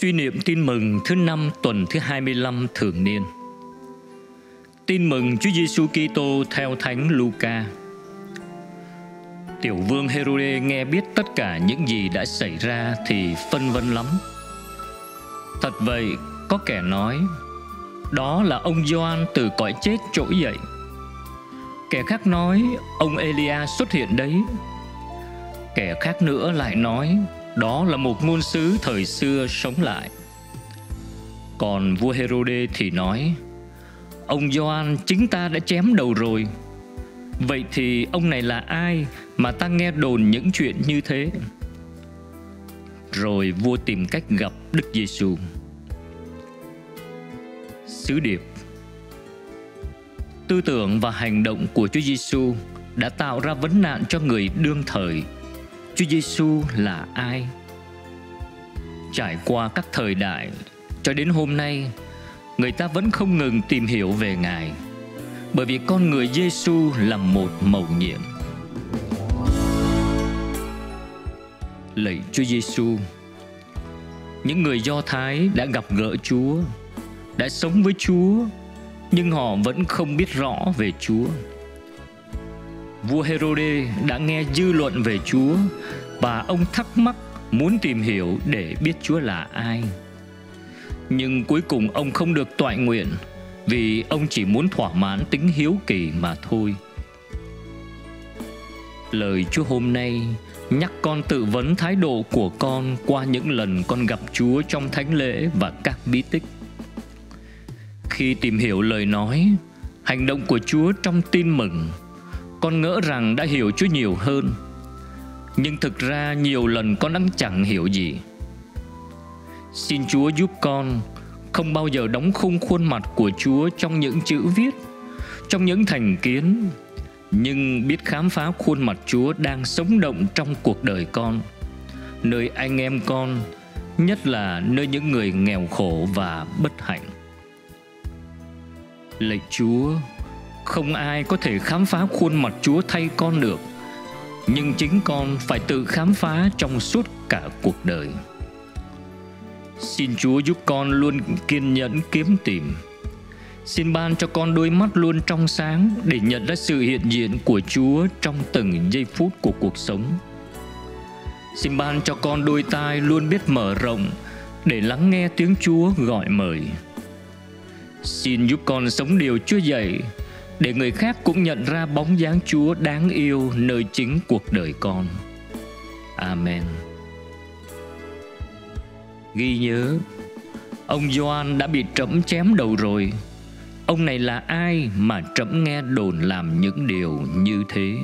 Suy niệm tin mừng thứ năm tuần thứ 25 thường niên. Tin mừng Chúa Giêsu Kitô theo Thánh Luca. Tiểu vương Herode nghe biết tất cả những gì đã xảy ra thì phân vân lắm. Thật vậy, có kẻ nói, đó là ông Gioan từ cõi chết trỗi dậy. Kẻ khác nói, ông Elia xuất hiện đấy. Kẻ khác nữa lại nói, đó là một ngôn sứ thời xưa sống lại. Còn vua Herode thì nói, ông Gioan, chính ta đã chém đầu rồi. Vậy thì ông này là ai mà ta nghe đồn những chuyện như thế? Rồi vua tìm cách gặp Đức Giêsu. Sứ điệp. Tư tưởng và hành động của Chúa Giêsu đã tạo ra vấn nạn cho người đương thời. Chúa Giêsu là ai? Trải qua các thời đại cho đến hôm nay, người ta vẫn không ngừng tìm hiểu về Ngài. Bởi vì con người Giêsu là một mầu nhiệm. Lạy Chúa Giêsu, những người Do Thái đã gặp gỡ Chúa, đã sống với Chúa, nhưng họ vẫn không biết rõ về Chúa vua Herode đã nghe dư luận về Chúa và ông thắc mắc muốn tìm hiểu để biết Chúa là ai. Nhưng cuối cùng ông không được toại nguyện vì ông chỉ muốn thỏa mãn tính hiếu kỳ mà thôi. Lời Chúa hôm nay nhắc con tự vấn thái độ của con qua những lần con gặp Chúa trong thánh lễ và các bí tích. Khi tìm hiểu lời nói, hành động của Chúa trong tin mừng con ngỡ rằng đã hiểu Chúa nhiều hơn Nhưng thực ra nhiều lần con đang chẳng hiểu gì Xin Chúa giúp con không bao giờ đóng khung khuôn mặt của Chúa trong những chữ viết, trong những thành kiến, nhưng biết khám phá khuôn mặt Chúa đang sống động trong cuộc đời con, nơi anh em con, nhất là nơi những người nghèo khổ và bất hạnh. Lạy Chúa, không ai có thể khám phá khuôn mặt Chúa thay con được. Nhưng chính con phải tự khám phá trong suốt cả cuộc đời. Xin Chúa giúp con luôn kiên nhẫn kiếm tìm. Xin ban cho con đôi mắt luôn trong sáng Để nhận ra sự hiện diện của Chúa trong từng giây phút của cuộc sống. Xin ban cho con đôi tai luôn biết mở rộng Để lắng nghe tiếng Chúa gọi mời. Xin giúp con sống điều Chúa dạy để người khác cũng nhận ra bóng dáng Chúa đáng yêu nơi chính cuộc đời con. Amen. Ghi nhớ, ông Gioan đã bị trẫm chém đầu rồi. Ông này là ai mà trẫm nghe đồn làm những điều như thế?